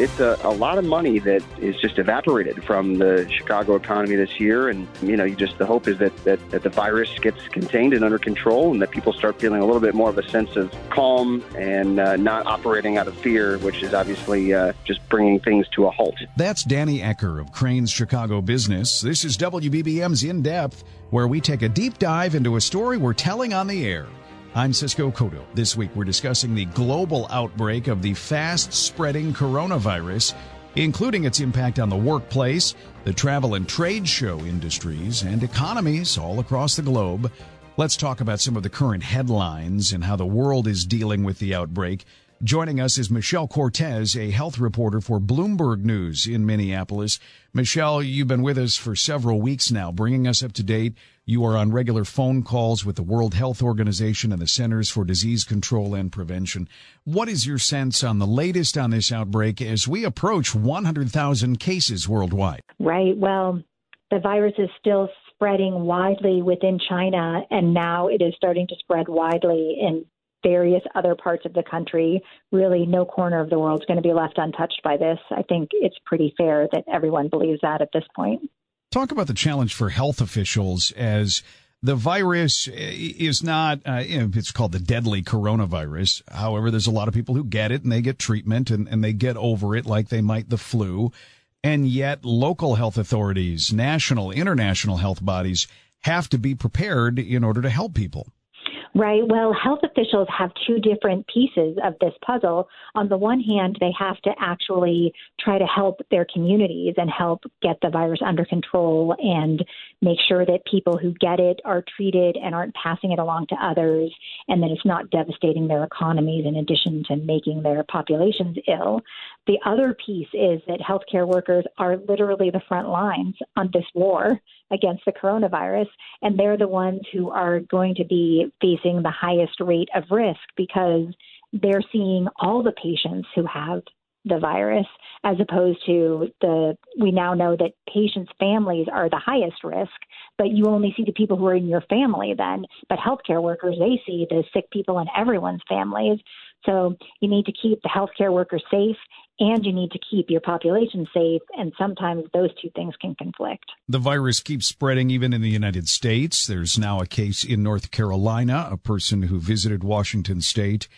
it's a, a lot of money that is just evaporated from the Chicago economy this year. And, you know, you just the hope is that, that, that the virus gets contained and under control and that people start feeling a little bit more of a sense of calm and uh, not operating out of fear, which is obviously uh, just bringing things to a halt. That's Danny Ecker of Crain's Chicago Business. This is WBBM's In Depth, where we take a deep dive into a story we're telling on the air. I'm Cisco Cotto. This week we're discussing the global outbreak of the fast spreading coronavirus, including its impact on the workplace, the travel and trade show industries, and economies all across the globe. Let's talk about some of the current headlines and how the world is dealing with the outbreak. Joining us is Michelle Cortez, a health reporter for Bloomberg News in Minneapolis. Michelle, you've been with us for several weeks now, bringing us up to date you are on regular phone calls with the World Health Organization and the Centers for Disease Control and Prevention. What is your sense on the latest on this outbreak as we approach 100,000 cases worldwide? Right. Well, the virus is still spreading widely within China, and now it is starting to spread widely in various other parts of the country. Really, no corner of the world is going to be left untouched by this. I think it's pretty fair that everyone believes that at this point. Talk about the challenge for health officials as the virus is not, uh, it's called the deadly coronavirus. However, there's a lot of people who get it and they get treatment and, and they get over it like they might the flu. And yet local health authorities, national, international health bodies have to be prepared in order to help people. Right. Well, health officials have two different pieces of this puzzle. On the one hand, they have to actually try to help their communities and help get the virus under control and make sure that people who get it are treated and aren't passing it along to others and that it's not devastating their economies in addition to making their populations ill. The other piece is that healthcare workers are literally the front lines on this war against the coronavirus, and they're the ones who are going to be facing the highest rate of risk because they're seeing all the patients who have the virus as opposed to the we now know that patients families are the highest risk but you only see the people who are in your family then. But healthcare workers they see the sick people in everyone's families so you need to keep the healthcare workers safe and you need to keep your population safe. And sometimes those two things can conflict. The virus keeps spreading even in the United States. There's now a case in North Carolina, a person who visited Washington state.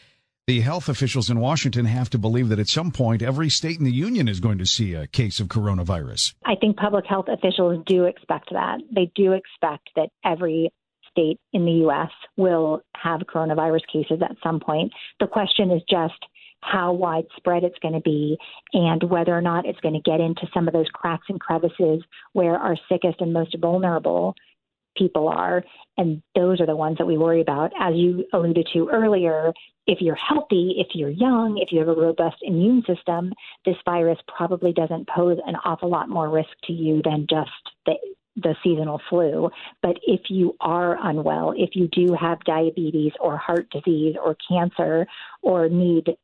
The health officials in Washington have to believe that at some point every state in the union is going to see a case of coronavirus. I think public health officials do expect that. They do expect that every state in the U.S. will have coronavirus cases at some point. The question is just how widespread it's going to be and whether or not it's going to get into some of those cracks and crevices where our sickest and most vulnerable people are. And those are the ones that we worry about. As you alluded to earlier, if you're healthy, if you're young, if you have a robust immune system, this virus probably doesn't pose an awful lot more risk to you than just the the seasonal flu. But if you are unwell, if you do have diabetes or heart disease or cancer or need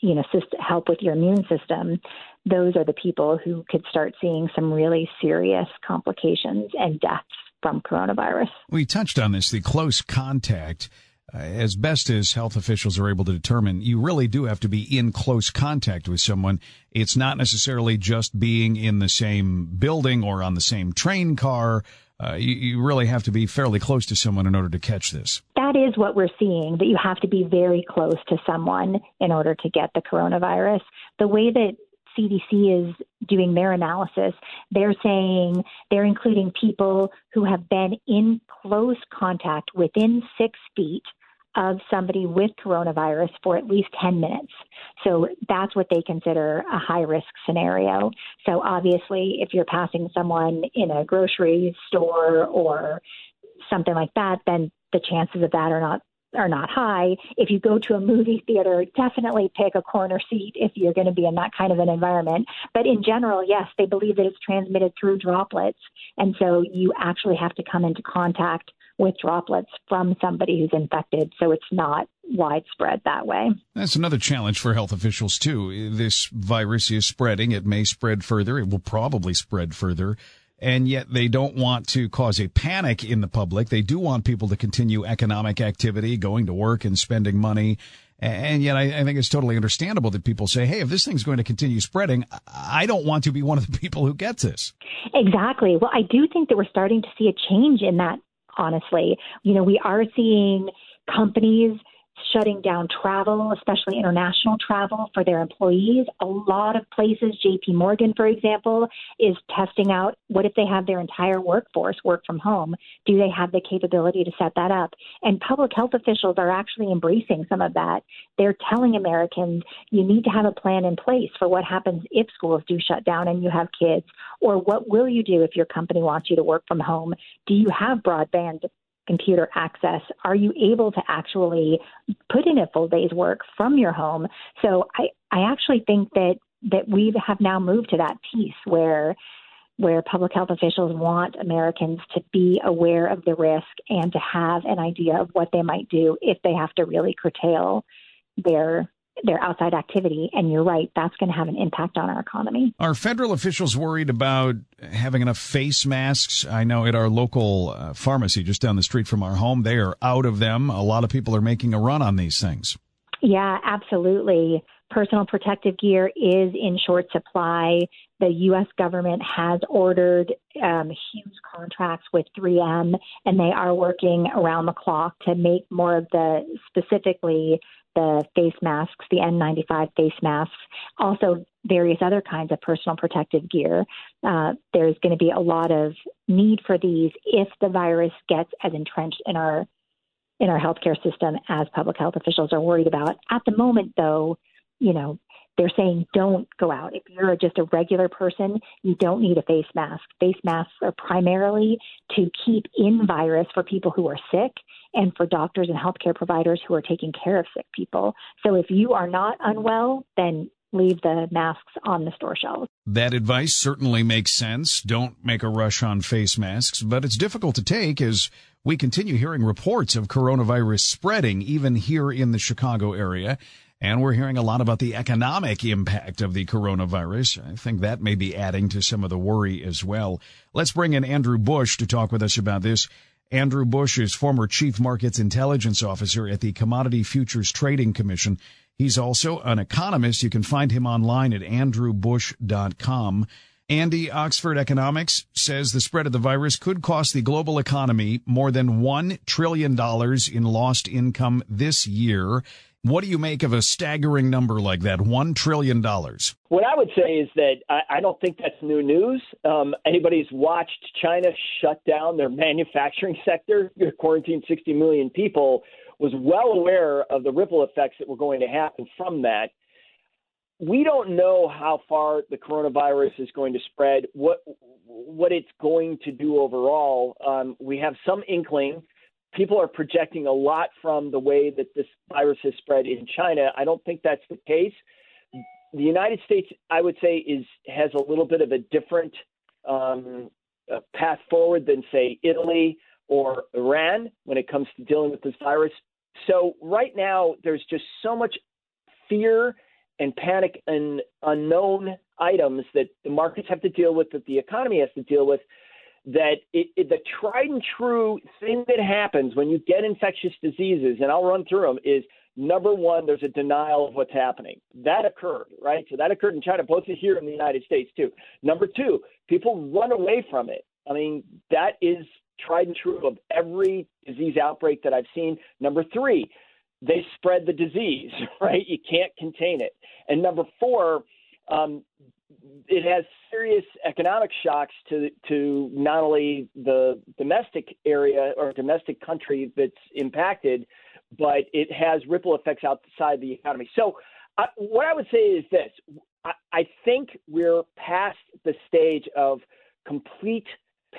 you know help with your immune system those are the people who could start seeing some really serious complications and deaths from coronavirus we touched on this the close contact uh, as best as health officials are able to determine, you really do have to be in close contact with someone. It's not necessarily just being in the same building or on the same train car. Uh, you, you, really have to be fairly close to someone in order to catch this. That is what we're seeing, that you have to be very close to someone in order to get the coronavirus. The way that CDC is doing their analysis, they're saying they're including people who have been in close contact within six feet of somebody with coronavirus for at least 10 minutes. So that's what they consider a high risk scenario. So obviously, if you're passing someone in a grocery store or something like that, then the chances of that are not are not high. If you go to a movie theater, definitely pick a corner seat if you're going to be in that kind of an environment. But in general, yes, they believe that it's transmitted through droplets. And so you actually have to come into contact with droplets from somebody who's infected. So it's not widespread that way. That's another challenge for health officials, too. This virus is spreading. It may spread further. It will probably spread further and yet they don't want to cause a panic in the public. They do want people to continue economic activity, going to work and spending money. And yet I, think it's totally understandable that people say, hey, if this thing's going to continue spreading, I don't want to be one of the people who gets this. Exactly. Well, I do think that we're starting to see a change in that, honestly. You know, we are seeing companies – shutting down travel, especially international travel for their employees. A lot of places, JP Morgan, for example, is testing out what if they have their entire workforce work from home? Do they have the capability to set that up? And public health officials are actually embracing some of that. They're telling Americans you need to have a plan in place for what happens if schools do shut down and you have kids, or what will you do if your company wants you to work from home? Do you have broadband computer access, are you able to actually put in a full day's work from your home? So I, I actually think that that we have now moved to that piece where where public health officials want Americans to be aware of the risk and to have an idea of what they might do if they have to really curtail their their outside activity. And you're right, that's going to have an impact on our economy. Are federal officials worried about having enough face masks? I know at our local uh, pharmacy just down the street from our home, they are out of them. A lot of people are making a run on these things. Yeah, absolutely. Personal protective gear is in short supply. The U.S. government has ordered um, huge contracts with 3M, and they are working around the clock to make more of the specifically the face masks, the N95 face masks, also various other kinds of personal protective gear. Uh, there's going to be a lot of need for these if the virus gets as entrenched in our in our healthcare system as public health officials are worried about. At the moment, though, you know, they're saying don't go out. If you're just a regular person, you don't need a face mask. Face masks are primarily to keep in virus for people who are sick and for doctors and healthcare providers who are taking care of sick people. So if you are not unwell, then leave the masks on the store shelves. That advice certainly makes sense. Don't make a rush on face masks, but it's difficult to take as we continue hearing reports of coronavirus spreading even here in the Chicago area. And we're hearing a lot about the economic impact of the coronavirus. I think that may be adding to some of the worry as well. Let's bring in Andrew Busch to talk with us about this. Andrew Busch is former Chief Markets Intelligence Officer at the Commodity Futures Trading Commission. He's also an economist. You can find him online at andrewbusch.com. Andy, Oxford Economics says the spread of the virus could cost the global economy more than $1 trillion in lost income this year. What do you make of a staggering number like that, $1 trillion? What I would say is that I, I don't think that's new news. Um, anybody's watched China shut down their manufacturing sector, quarantine 60 million people, was well aware of the ripple effects that were going to happen from that. We don't know how far the coronavirus is going to spread, what what it's going to do overall. Um, we have some inkling people are projecting a lot from the way that this virus has spread in China. I don't think that's the case. The United States, I would say, is has a little bit of a different um, uh, path forward than, say, Italy or Iran when it comes to dealing with this virus. So right now, there's just so much fear and panic and unknown items that the markets have to deal with, that the economy has to deal with, that it, it, the tried and true thing that happens when you get infectious diseases, and I'll run through them, is number one, there's a denial of what's happening. That occurred, right? So that occurred in China, both here in the United States, too. Number two, people run away from it. I mean, that is tried and true of every disease outbreak that I've seen. Number three, they spread the disease, right? You can't contain it. And number four, um, it has serious economic shocks to to not only the domestic area or domestic country that's impacted, but it has ripple effects outside the economy. So, uh, what I would say is this: I, I think we're past the stage of complete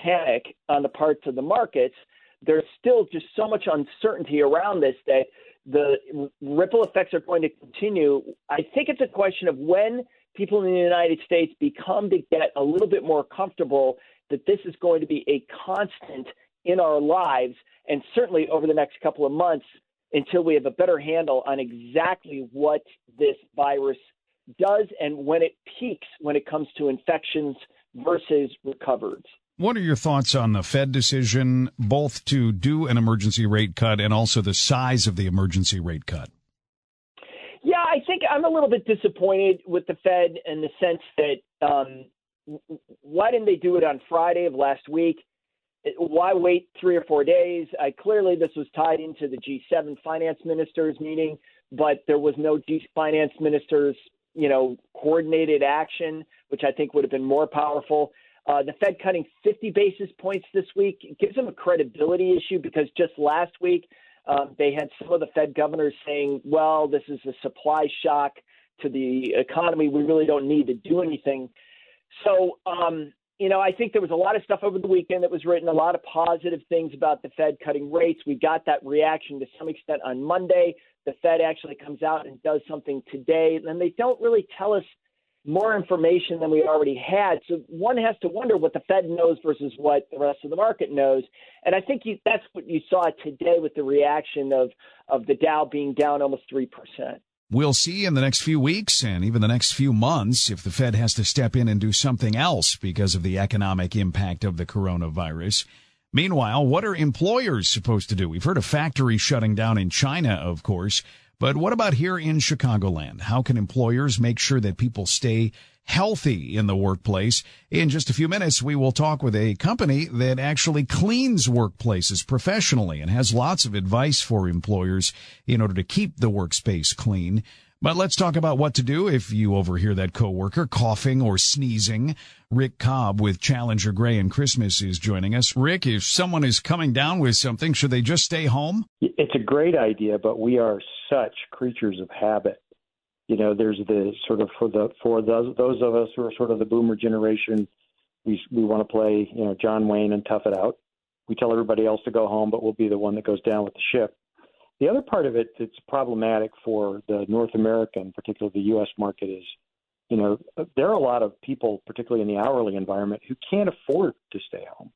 panic on the parts of the markets. there's still just so much uncertainty around this that the ripple effects are going to continue. I think it's a question of when people in the United States become to get a little bit more comfortable that this is going to be a constant in our lives, and certainly over the next couple of months until we have a better handle on exactly what this virus does and when it peaks when it comes to infections versus recovered. What are your thoughts on the Fed decision, both to do an emergency rate cut and also the size of the emergency rate cut? I think I'm a little bit disappointed with the Fed in the sense that um, why didn't they do it on Friday of last week? Why wait three or four days? I, clearly, this was tied into the G7 finance ministers meeting, but there was no G finance ministers, you know, coordinated action, which I think would have been more powerful. Uh, the Fed cutting 50 basis points this week gives them a credibility issue because just last week um, they had some of the Fed governors saying, well, this is a supply shock to the economy. We really don't need to do anything. So, um, you know, I think there was a lot of stuff over the weekend that was written, a lot of positive things about the Fed cutting rates. We got that reaction to some extent on Monday. The Fed actually comes out and does something today, and they don't really tell us more information than we already had. So one has to wonder what the Fed knows versus what the rest of the market knows. And I think you, that's what you saw today with the reaction of, of the Dow being down almost 3%. We'll see in the next few weeks and even the next few months if the Fed has to step in and do something else because of the economic impact of the coronavirus. Meanwhile, what are employers supposed to do? We've heard of factories shutting down in China, of course. But what about here in Chicagoland? How can employers make sure that people stay healthy in the workplace? In just a few minutes, we will talk with a company that actually cleans workplaces professionally and has lots of advice for employers in order to keep the workspace clean. But let's talk about what to do if you overhear that coworker coughing or sneezing. Rick Cobb with Challenger Gray and Christmas is joining us. Rick, if someone is coming down with something, should they just stay home? It's a great idea, but we are such creatures of habit. You know, there's the sort of for the for those those of us who are sort of the boomer generation, we we want to play, you know, John Wayne and tough it out. We tell everybody else to go home, but we'll be the one that goes down with the ship. The other part of it that's problematic for the North American, particularly the U.S. market, is you know there are a lot of people, particularly in the hourly environment, who can't afford to stay home.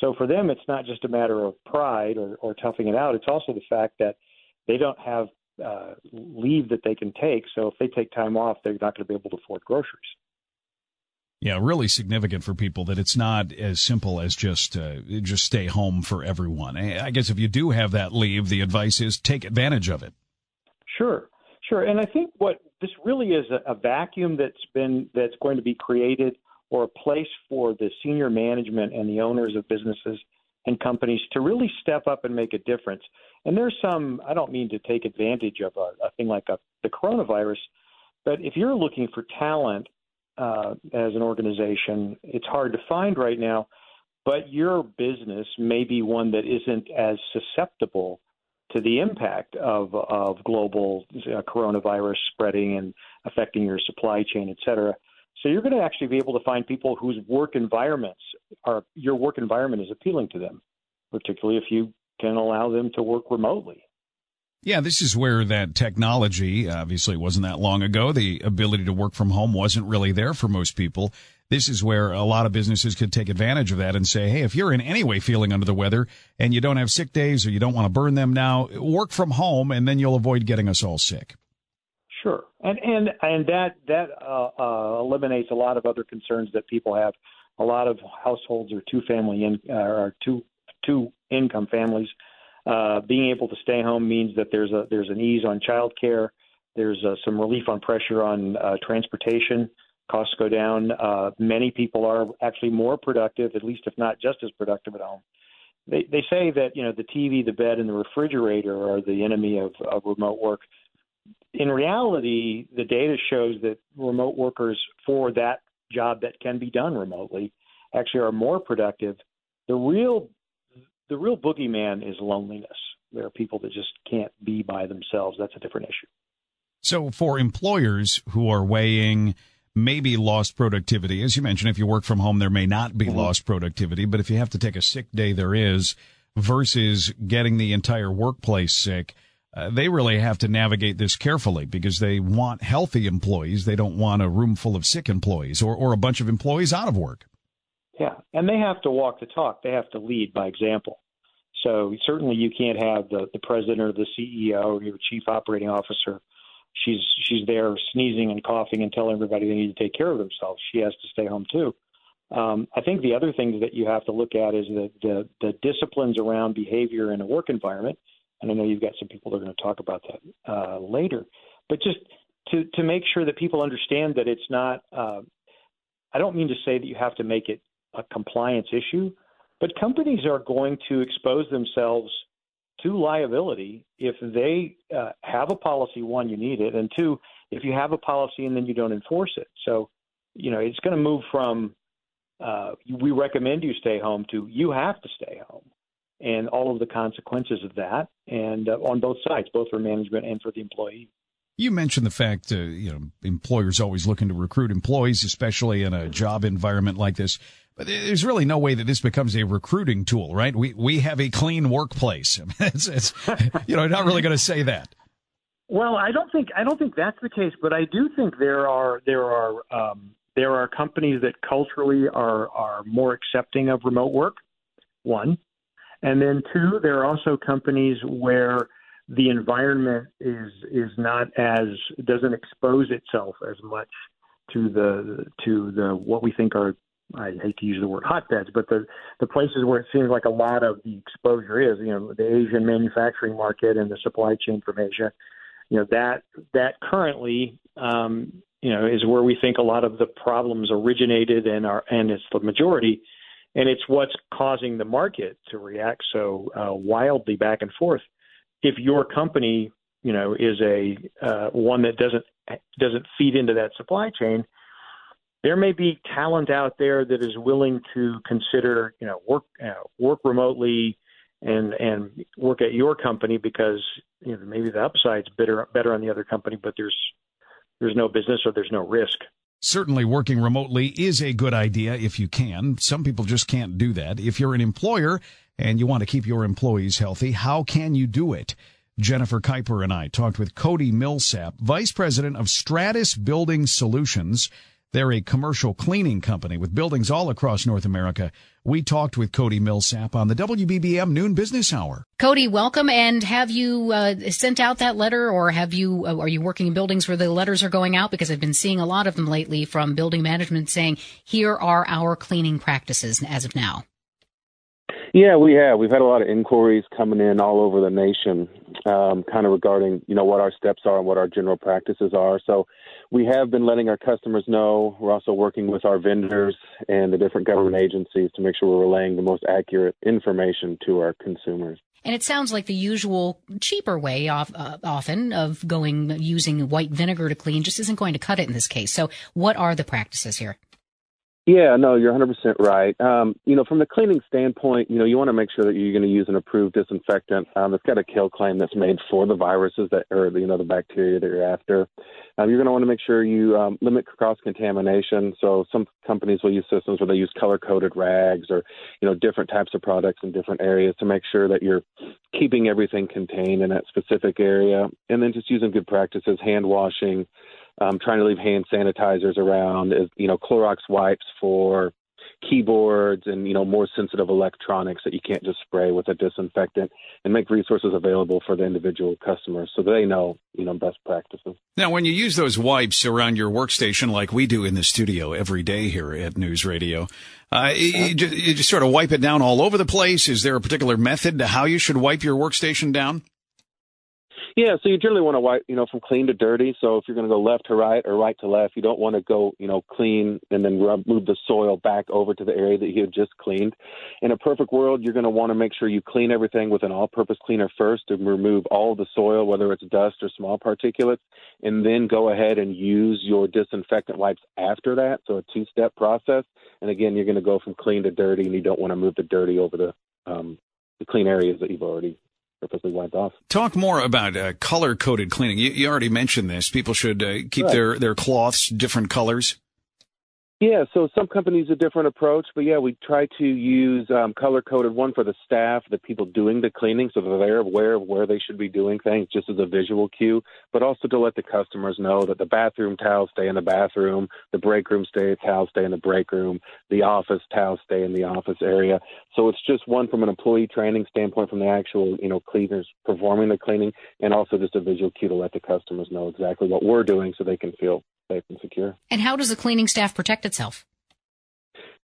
So for them, it's not just a matter of pride or, or toughing it out. It's also the fact that they don't have uh, leave that they can take. So if they take time off, they're not going to be able to afford groceries. Yeah, really significant for people that it's not as simple as just uh, just stay home for everyone. I guess if you do have that leave, the advice is take advantage of it. Sure, sure. And I think what this really is a, a vacuum that's been that's going to be created or a place for the senior management and the owners of businesses and companies to really step up and make a difference. And there's some I don't mean to take advantage of a, a thing like a, the coronavirus, but if you're looking for talent uh, as an organization. It's hard to find right now, but your business may be one that isn't as susceptible to the impact of of global uh, coronavirus spreading and affecting your supply chain, et cetera. So you're going to actually be able to find people whose work environments are your work environment is appealing to them, particularly if you can allow them to work remotely. Yeah, this is where that technology, obviously it wasn't that long ago, the ability to work from home wasn't really there for most people. This is where a lot of businesses could take advantage of that and say, hey, if you're in any way feeling under the weather and you don't have sick days or you don't want to burn them now, work from home and then you'll avoid getting us all sick. Sure, and and and that that uh, uh, eliminates a lot of other concerns that people have. A lot of households are two family in uh, or two two income families uh, being able to stay home means that there's a there's an ease on childcare. There's uh, some relief on pressure on uh, transportation. Costs go down. Uh, many people are actually more productive, at least if not just as productive at home. They they say that you know the TV, the bed, and the refrigerator are the enemy of, of remote work. In reality, the data shows that remote workers for that job that can be done remotely actually are more productive. The real the real boogeyman is loneliness. There are people that just can't be by themselves. That's a different issue. So, for employers who are weighing maybe lost productivity, as you mentioned, if you work from home, there may not be mm-hmm. lost productivity, but if you have to take a sick day, there is. versus getting the entire workplace sick. Uh, they really have to navigate this carefully because they want healthy employees. They don't want a room full of sick employees or, or a bunch of employees out of work. Yeah, and they have to walk the talk. They have to lead by example. So certainly you can't have the, the president or the CEO or your chief operating officer. She's she's there sneezing and coughing and telling everybody they need to take care of themselves. She has to stay home too. Um, I think the other things that you have to look at is the, the the disciplines around behavior in a work environment. And I know you've got some people that are going to talk about that uh, later. But just to to make sure that people understand that it's not. Uh, I don't mean to say that you have to make it a compliance issue, but companies are going to expose themselves to liability if they uh, have a policy. One, you need it, and two, if you have a policy and then you don't enforce it. So, you know, it's going to move from uh, we recommend you stay home to you have to stay home, and all of the consequences of that, and uh, on both sides, both for management and for the employee. You mentioned the fact, uh, you know, employers always looking to recruit employees, especially in a job environment like this. But there's really no way that this becomes a recruiting tool, right? We we have a clean workplace. it's, it's you know, not really going to say that. Well, I don't think I don't think that's the case, but I do think there are there are um, there are companies that culturally are are more accepting of remote work. One, and then two, there are also companies where the environment is is not as doesn't expose itself as much to the to the what we think are I hate to use the word hotbeds, but the the places where it seems like a lot of the exposure is, you know, the Asian manufacturing market and the supply chain from Asia, you know, that that currently, um, you know, is where we think a lot of the problems originated and are and it's the majority, and it's what's causing the market to react so uh, wildly back and forth. If your company, you know, is a uh, one that doesn't doesn't feed into that supply chain there may be talent out there that is willing to consider, you know, work uh, work remotely and and work at your company because you know maybe the upside's better better on the other company, but there's there's no business or there's no risk. Certainly, working remotely is a good idea if you can. Some people just can't do that. If you're an employer and you want to keep your employees healthy, how can you do it? Jennifer Keiper and I talked with Cody Millsap, Vice President of Stratus Building Solutions. They're a commercial cleaning company with buildings all across North America. We talked with Cody Millsap on the WBBM Noon Business Hour. Cody, welcome. And have you uh, sent out that letter, or have you uh, are you working in buildings where the letters are going out? Because I've been seeing a lot of them lately from building management saying, "Here are our cleaning practices as of now." Yeah, we have. We've had a lot of inquiries coming in all over the nation, um, kind of regarding you know what our steps are and what our general practices are. So we have been letting our customers know. We're also working with our vendors and the different government agencies to make sure we're relaying the most accurate information to our consumers. And it sounds like the usual cheaper way off, uh, often of going using white vinegar to clean just isn't going to cut it in this case. So what are the practices here? Yeah, no, you're 100% right. Um, you know, from the cleaning standpoint, you know, you want to make sure that you're going to use an approved disinfectant um, that's got a kill claim that's made for the viruses that, or you know, the bacteria that you're after. Um, you're going to want to make sure you um, limit cross contamination. So some companies will use systems where they use color coded rags or you know different types of products in different areas to make sure that you're keeping everything contained in that specific area. And then just using good practices, hand washing um, trying to leave hand sanitizers around, you know, Clorox wipes for keyboards and you know more sensitive electronics that you can't just spray with a disinfectant and make resources available for the individual customers so they know you know best practices. Now when you use those wipes around your workstation like we do in the studio every day here at news radio uh, you, just, you just sort of wipe it down all over the place. Is there a particular method to how you should wipe your workstation down yeah, so you generally want to wipe, you know, from clean to dirty. So if you're going to go left to right or right to left, you don't want to go, you know, clean and then rub, move the soil back over to the area that you had just cleaned. In a perfect world, you're going to want to make sure you clean everything with an all-purpose cleaner first to remove all the soil, whether it's dust or small particulates, and then go ahead and use your disinfectant wipes after that. So a two-step process. And again, you're going to go from clean to dirty, and you don't want to move the dirty over the um, the clean areas that you've already purposely wiped off. Talk more about uh, color coded cleaning. You, you, already mentioned this. People should uh, keep right. their, their cloths different colors. Yeah, so some companies a different approach, but yeah, we try to use um, color coded one for the staff, the people doing the cleaning, so that they're aware of where they should be doing things, just as a visual cue, but also to let the customers know that the bathroom towels stay in the bathroom, the break room stay towels stay in the break room, the office towels stay in the office area. So it's just one from an employee training standpoint, from the actual you know cleaners performing the cleaning, and also just a visual cue to let the customers know exactly what we're doing, so they can feel safe and secure. And how does the cleaning staff protect itself?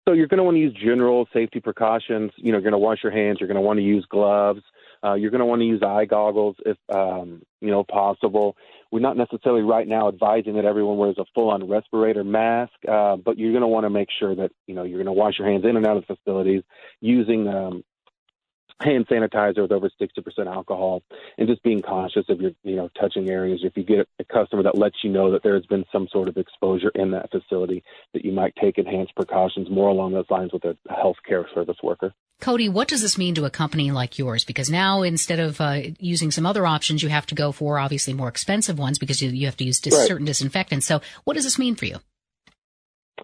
So you're going to want to use general safety precautions. You know, you're going to wash your hands. You're going to want to use gloves. Uh, you're going to want to use eye goggles if um, you know possible. We're not necessarily right now advising that everyone wears a full-on respirator mask, uh, but you're going to want to make sure that you know you're going to wash your hands in and out of facilities using um, hand sanitizer with over 60% alcohol and just being cautious of your you know touching areas. If you get a customer that lets you know that there has been some sort of exposure in that facility that you might take enhanced precautions more along those lines with a healthcare service worker. Cody what does this mean to a company like yours? Because now instead of uh, using some other options you have to go for obviously more expensive ones because you, you have to use dis- right. certain disinfectants. So what does this mean for you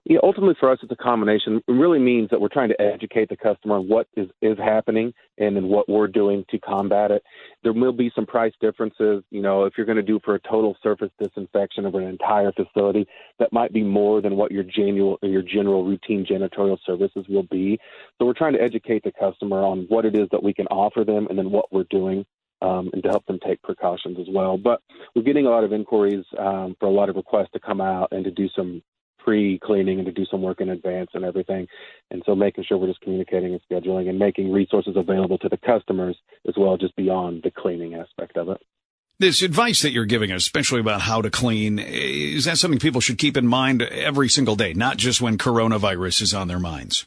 yeah, ultimately for us, it's a combination. It really means that we're trying to educate the customer on what is, is happening and then what we're doing to combat it. There will be some price differences. You know, if you're going to do for a total surface disinfection of an entire facility, that might be more than what your general your general routine janitorial services will be. So we're trying to educate the customer on what it is that we can offer them and then what we're doing um, and to help them take precautions as well. But we're getting a lot of inquiries um, for a lot of requests to come out and to do some pre-cleaning and to do some work in advance and everything. And so making sure we're just communicating and scheduling and making resources available to the customers as well, just beyond the cleaning aspect of it. This advice that you're giving us, especially about how to clean, is that something people should keep in mind every single day, not just when coronavirus is on their minds?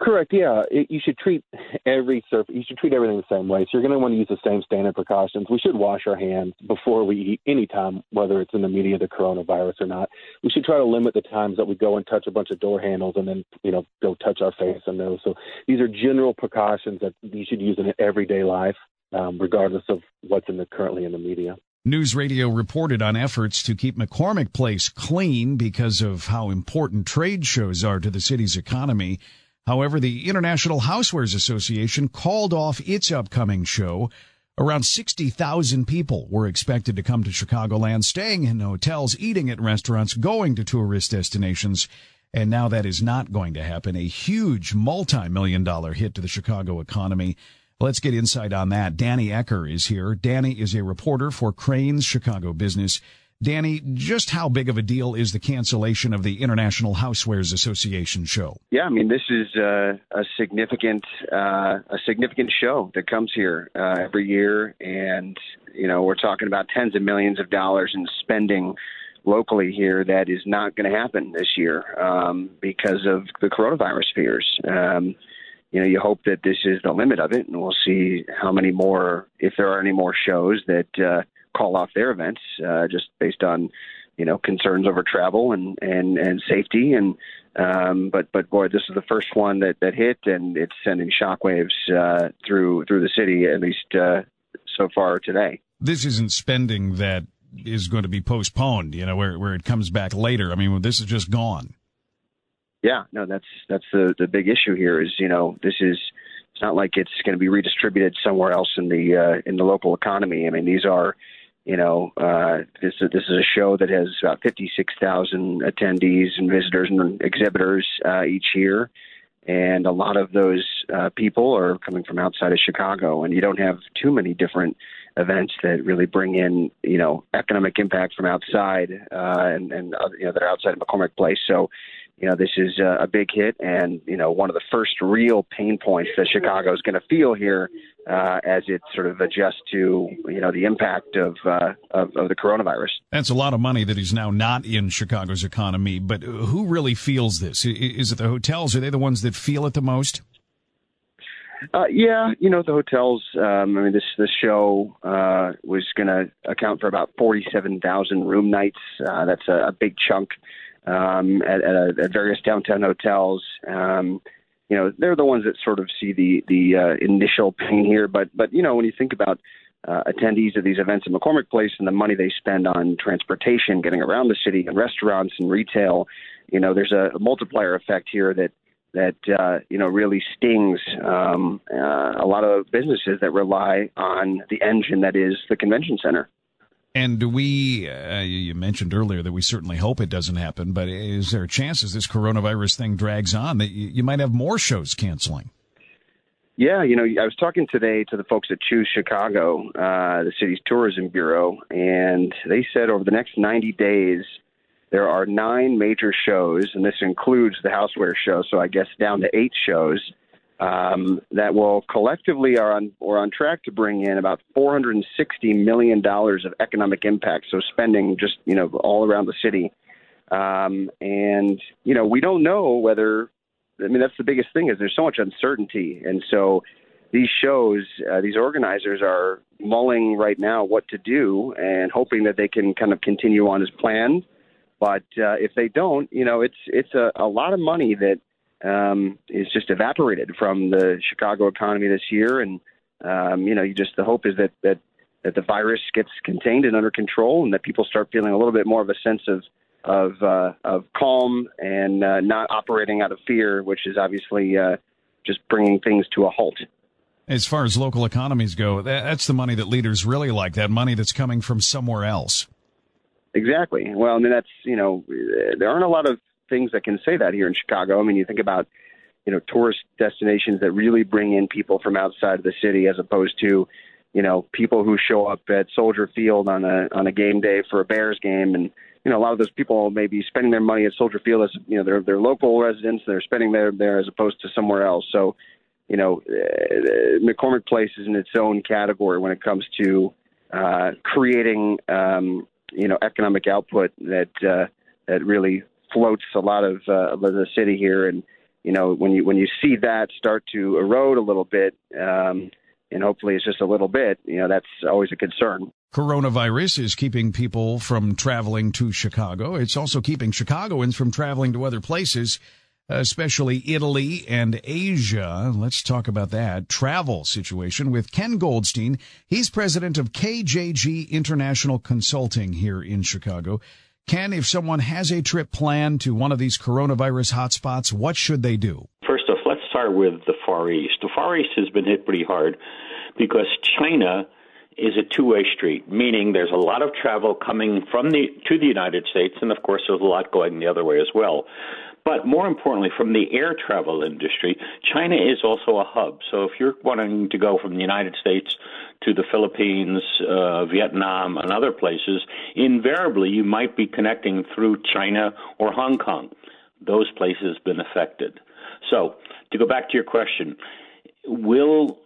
Correct. Yeah, it, you should treat every surface. You should treat everything the same way. So you're going to want to use the same standard precautions. We should wash our hands before we eat any time, whether it's in the media the coronavirus or not. We should try to limit the times that we go and touch a bunch of door handles and then you know go touch our face and nose. So these are general precautions that you should use in everyday life, um, regardless of what's in the currently in the media. News Radio reported on efforts to keep McCormick Place clean because of how important trade shows are to the city's economy. However, the International Housewares Association called off its upcoming show. Around 60,000 people were expected to come to Chicagoland, staying in hotels, eating at restaurants, going to tourist destinations. And now that is not going to happen. A huge multi-million dollar hit to the Chicago economy. Let's get insight on that. Danny Ecker is here. Danny is a reporter for Crain's Chicago Business. Danny, just how big of a deal is the cancellation of the International Housewares Association show? Yeah, I mean this is uh, a significant uh, a significant show that comes here uh, every year, and you know we're talking about tens of millions of dollars in spending locally here that is not going to happen this year um, because of the coronavirus fears. Um, you know, you hope that this is the limit of it, and we'll see how many more, if there are any more shows that uh, call off their events uh, just based on you know concerns over travel and and and safety and um, but but boy, this is the first one that that hit, and it's sending shockwaves uh, through through the city at least uh, so far today. This isn't spending that is going to be postponed. You know, where where it comes back later. I mean, this is just gone. Yeah, no, that's that's the the big issue here. Is you know this is it's not like it's going to be redistributed somewhere else in the uh, in the local economy. I mean, these are you know, uh, this this is a show that has about 56,000 attendees and visitors and exhibitors uh, each year, and a lot of those uh, people are coming from outside of Chicago. And you don't have too many different events that really bring in, you know, economic impact from outside uh, and and uh, you know that are outside of McCormick Place. So you know, this is a big hit and, you know, one of the first real pain points that Chicago is going to feel here uh, as it sort of adjusts to, you know, the impact of, uh, of, of the coronavirus. That's a lot of money that is now not in Chicago's economy. But who really feels this? Is it the hotels? Are they the ones that feel it the most? Uh, yeah, you know the hotels. Um, I mean, this this show uh, was going to account for about forty-seven thousand room nights. Uh, that's a, a big chunk um, at, at, at various downtown hotels. Um, you know, they're the ones that sort of see the the uh, initial pain here. But but you know, when you think about uh, attendees of these events at McCormick Place and the money they spend on transportation, getting around the city, and restaurants and retail, you know, there's a multiplier effect here that that uh, you know really stings um, uh, a lot of businesses that rely on the engine that is the convention center. And do we, uh, you mentioned earlier that we certainly hope it doesn't happen, but is there a chance as this coronavirus thing drags on that you, might have more shows canceling? Yeah, you know, I was talking today to the folks at Choose Chicago, uh, the city's tourism bureau, and they said over the next 90 days, there are nine major shows, and this includes the Houseware show, so I guess down to eight shows um, that will collectively are on or on track to bring in about 460 million dollars of economic impact. So spending just you know all around the city, um, and you know we don't know whether. I mean that's the biggest thing is there's so much uncertainty, and so these shows, uh, these organizers are mulling right now what to do and hoping that they can kind of continue on as planned. But uh, if they don't, you know, it's it's a, a lot of money that um, is just evaporated from the Chicago economy this year, and um, you know, you just the hope is that that that the virus gets contained and under control, and that people start feeling a little bit more of a sense of of uh, of calm and uh, not operating out of fear, which is obviously uh, just bringing things to a halt. As far as local economies go, that's the money that leaders really like. That money that's coming from somewhere else. Exactly. Well, I mean, that's you know, there aren't a lot of things that can say that here in Chicago. I mean, you think about you know tourist destinations that really bring in people from outside of the city, as opposed to you know people who show up at Soldier Field on a on a game day for a Bears game, and you know a lot of those people may be spending their money at Soldier Field as you know they're they're local residents, they're spending there there as opposed to somewhere else. So you know uh, McCormick Place is in its own category when it comes to uh, creating um, you know economic output that uh, that really floats a lot of uh, the city here. And you know, when you when you see that start to erode a little bit, um, and hopefully it's just a little bit, you know, that's always a concern. Coronavirus is keeping people from traveling to Chicago. It's also keeping Chicagoans from traveling to other places, especially Italy and Asia. Let's talk about that travel situation with Ken Goldstein. He's president of KJG International Consulting here in Chicago. Ken, if someone has a trip planned to one of these coronavirus hotspots, what should they do? First off, let's start with the Far East. The Far East has been hit pretty hard because China is a two-way street, meaning there's a lot of travel coming from the to the United States, and of course there's a lot going the other way as well. But more importantly, from the air travel industry, China is also a hub. So if you're wanting to go from the United States to the Philippines, uh, Vietnam, and other places, invariably you might be connecting through China or Hong Kong. Those places have been affected. So to go back to your question, will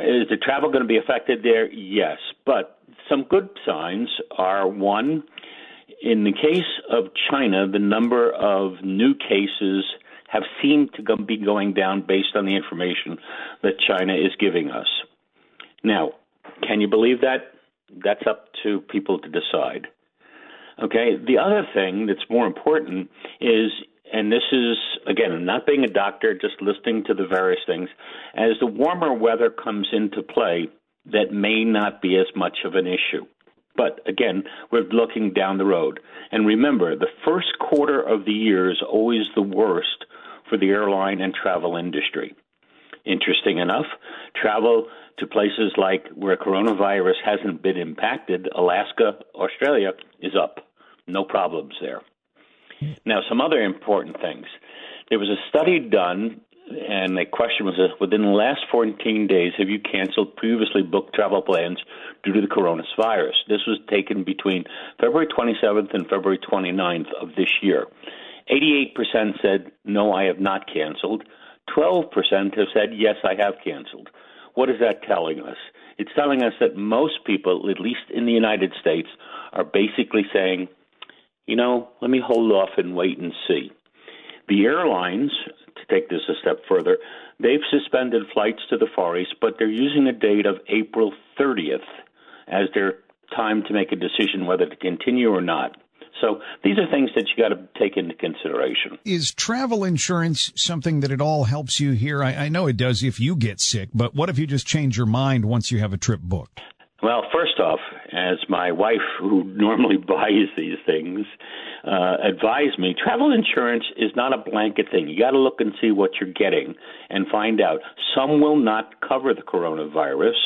is the travel going to be affected there? Yes, but some good signs are one in the case of China, the number of new cases have seemed to be going down based on the information that China is giving us. Now, can you believe that? That's up to people to decide. Okay, the other thing that's more important is, and this is, again, not being a doctor, just listening to the various things, as the warmer weather comes into play, that may not be as much of an issue. But again, we're looking down the road. And remember, the first quarter of the year is always the worst for the airline and travel industry. Interesting enough, travel to places like where coronavirus hasn't been impacted, Alaska, Australia, is up. No problems there. Now, some other important things. There was a study done and the question was uh, within the last 14 days, have you canceled previously booked travel plans due to the coronavirus? This was taken between February 27th and February 29th of this year. 88% said, no, I have not canceled. 12% have said, yes, I have canceled. What is that telling us? It's telling us that most people, at least in the United States, are basically saying, you know, let me hold off and wait and see. The airlines to take this a step further, they've suspended flights to the Far East, but they're using a date of April 30th as their time to make a decision whether to continue or not. So these are things that you got to take into consideration. Is travel insurance something that it all helps you here? I, I, know it does if you get sick, but what if you just change your mind once you have a trip booked? Well, first off, as my wife, who normally buys these things, uh, advised me, travel insurance is not a blanket thing. You got to look and see what you're getting and find out. Some will not cover the coronavirus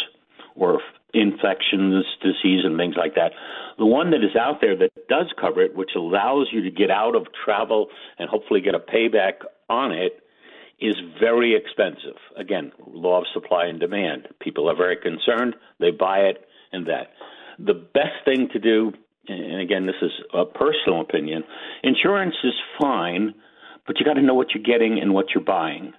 or infections, disease, and things like that. The one that is out there that does cover it, which allows you to get out of travel and hopefully get a payback on it, is very expensive. Again, law of supply and demand. People are very concerned, they buy it, and that. The best thing to do, and again, this is a personal opinion, insurance is fine, but you got to know what you're getting and what you're buying.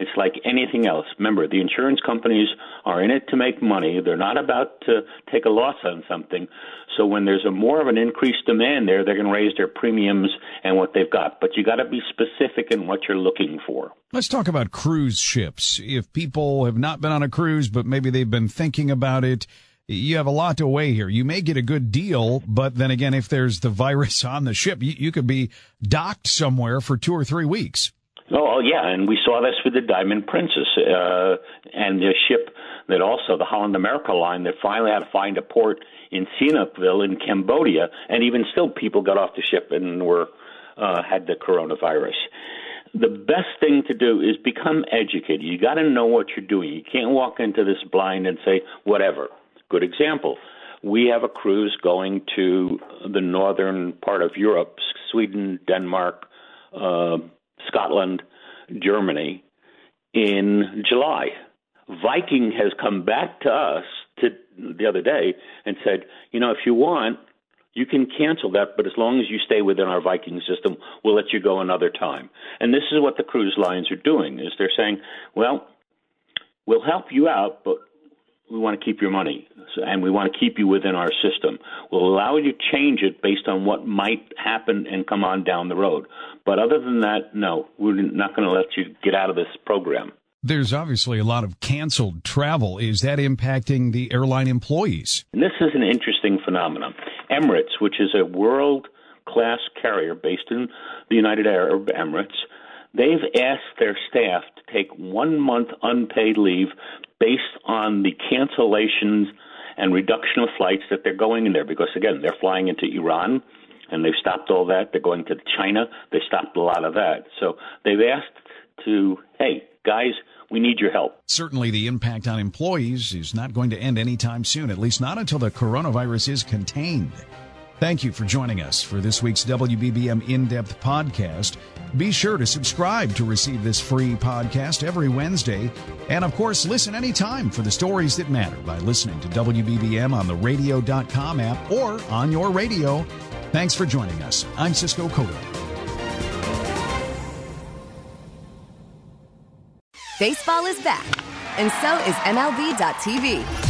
It's like anything else. Remember, the insurance companies are in it to make money. They're not about to take a loss on something. So when there's a more of an increased demand there, they're going to raise their premiums and what they've got. But you got to be specific in what you're looking for. Let's talk about cruise ships. If people have not been on a cruise, but maybe they've been thinking about it, you have a lot to weigh here. You may get a good deal, but then again, if there's the virus on the ship, you, you could be docked somewhere for two or three weeks. Oh, yeah, and we saw this with the Diamond Princess uh, and the ship that also the Holland America line that finally had to find a port in Sihanoukville in Cambodia, and even still, people got off the ship and were uh, had the coronavirus. The best thing to do is become educated. You got to know what you're doing. You can't walk into this blind and say whatever. Good example. We have a cruise going to the northern part of Europe, Sweden, Denmark, uh, Scotland, Germany in July. Viking has come back to us to the other day and said, you know, if you want, you can cancel that, but as long as you stay within our Viking system, we'll let you go another time. And this is what the cruise lines are doing: is they're saying, well, we'll help you out, but we want to keep your money and we want to keep you within our system. We'll allow you to change it based on what might happen and come on down the road. But other than that, no, we're not going to let you get out of this program. There's obviously a lot of canceled travel. Is that impacting the airline employees? And this is an interesting phenomenon. Emirates, which is a world class carrier based in the United Arab Emirates, they've asked their staff to take one month unpaid leave based on the cancellations and reduction of flights that they're going in there because again they're flying into Iran and they've stopped all that they're going to China they stopped a lot of that so they've asked to hey guys we need your help. Certainly, the impact on employees is not going to end anytime soon, at least not until the coronavirus is contained. Thank you for joining us for this week's WBBM In Depth podcast. Be sure to subscribe to receive this free podcast every Wednesday. And of course, listen anytime for the stories that matter by listening to WBBM on the radio.com app or on your radio. Thanks for joining us. I'm Cisco Cotto. Baseball is back, and so is MLB.tv.